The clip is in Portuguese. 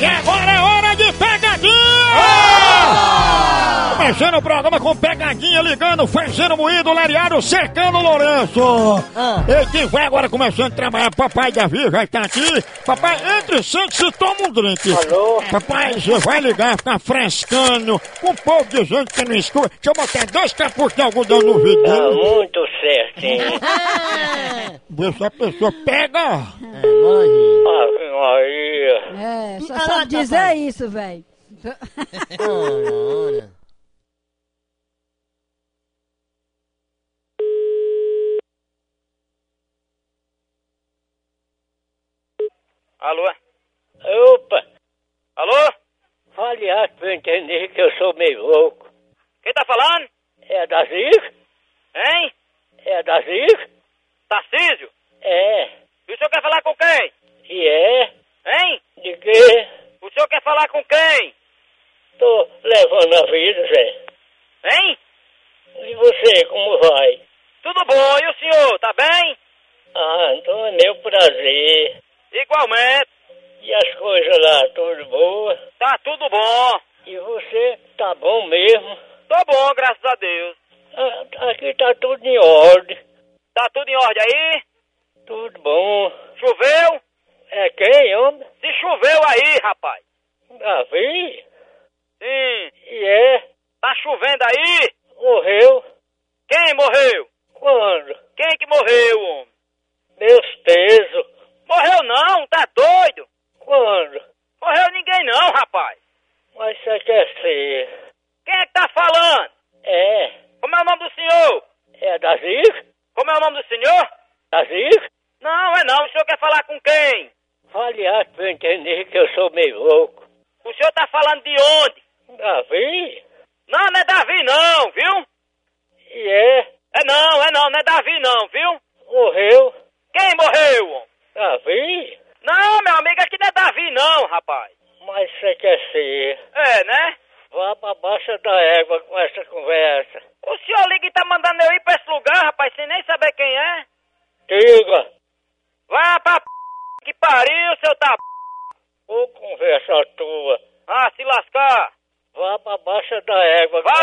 E agora é hora de pegadinha! Começando o programa com pegadinha, ligando, fazendo moído, lariado, cercando o Lourenço. Ah. E quem vai agora começando a trabalhar, papai Davi já está aqui. Papai, entre sente e toma um drink. Alô? Papai, você vai ligar, ficar frescando, com um povo de gente que não escuta. Deixa eu botar dois capuchos de algodão no Tá vidinho. muito certinho. Vê se a pessoa pega. Ave Maria. É, só Olha sabe dizer papai. isso, velho. Alô? Opa, Alô? fale alto pra eu entender que eu sou meio louco. Quem tá falando? É da Zica? Hein? É da Zica? Tarcísio? É. E o senhor quer falar com quem? E é? Hein? De quê? O senhor quer quem? Tô levando a vida, Zé. Hein? E você, como vai? Tudo bom, e o senhor, tá bem? Ah, então é meu prazer. Igualmente, E as coisas lá, tudo boa? tá tudo bom. E você, tá bom mesmo? Tô bom, graças a Deus. Ah, aqui tá tudo em ordem. Tá tudo em ordem aí? Tudo bom. Choveu? É quem, homem? Se choveu aí, rapaz. Davi? Sim. E é? Tá chovendo aí? Morreu? Quem morreu? Quando? Quem que morreu, homem? Meus tesos. Morreu não, tá doido? Quando? Morreu ninguém não, rapaz. Mas você quer ser? Quem é que tá falando? É. Como é o nome do senhor? É da Zica? Como é o nome do senhor? Da Zica? Não, é não. O senhor quer falar com quem? Alto pra eu entender que eu sou meio louco. O senhor tá falando de onde? Davi? Não, não é Davi não, viu? E é? É não, é não, não é Davi não, viu? Morreu? Quem morreu? Davi? Não, meu amigo, aqui não é Davi não, rapaz. Mas você quer ser? É, né? Vá pra baixa da égua com essa conversa. O senhor liga e tá mandando eu ir pra esse lugar, rapaz, sem nem saber quem é. Diga. Vá pra p... que pariu, seu tá p... Ô conversa tua. Ah, se lascar. Vá pra baixa da égua Vai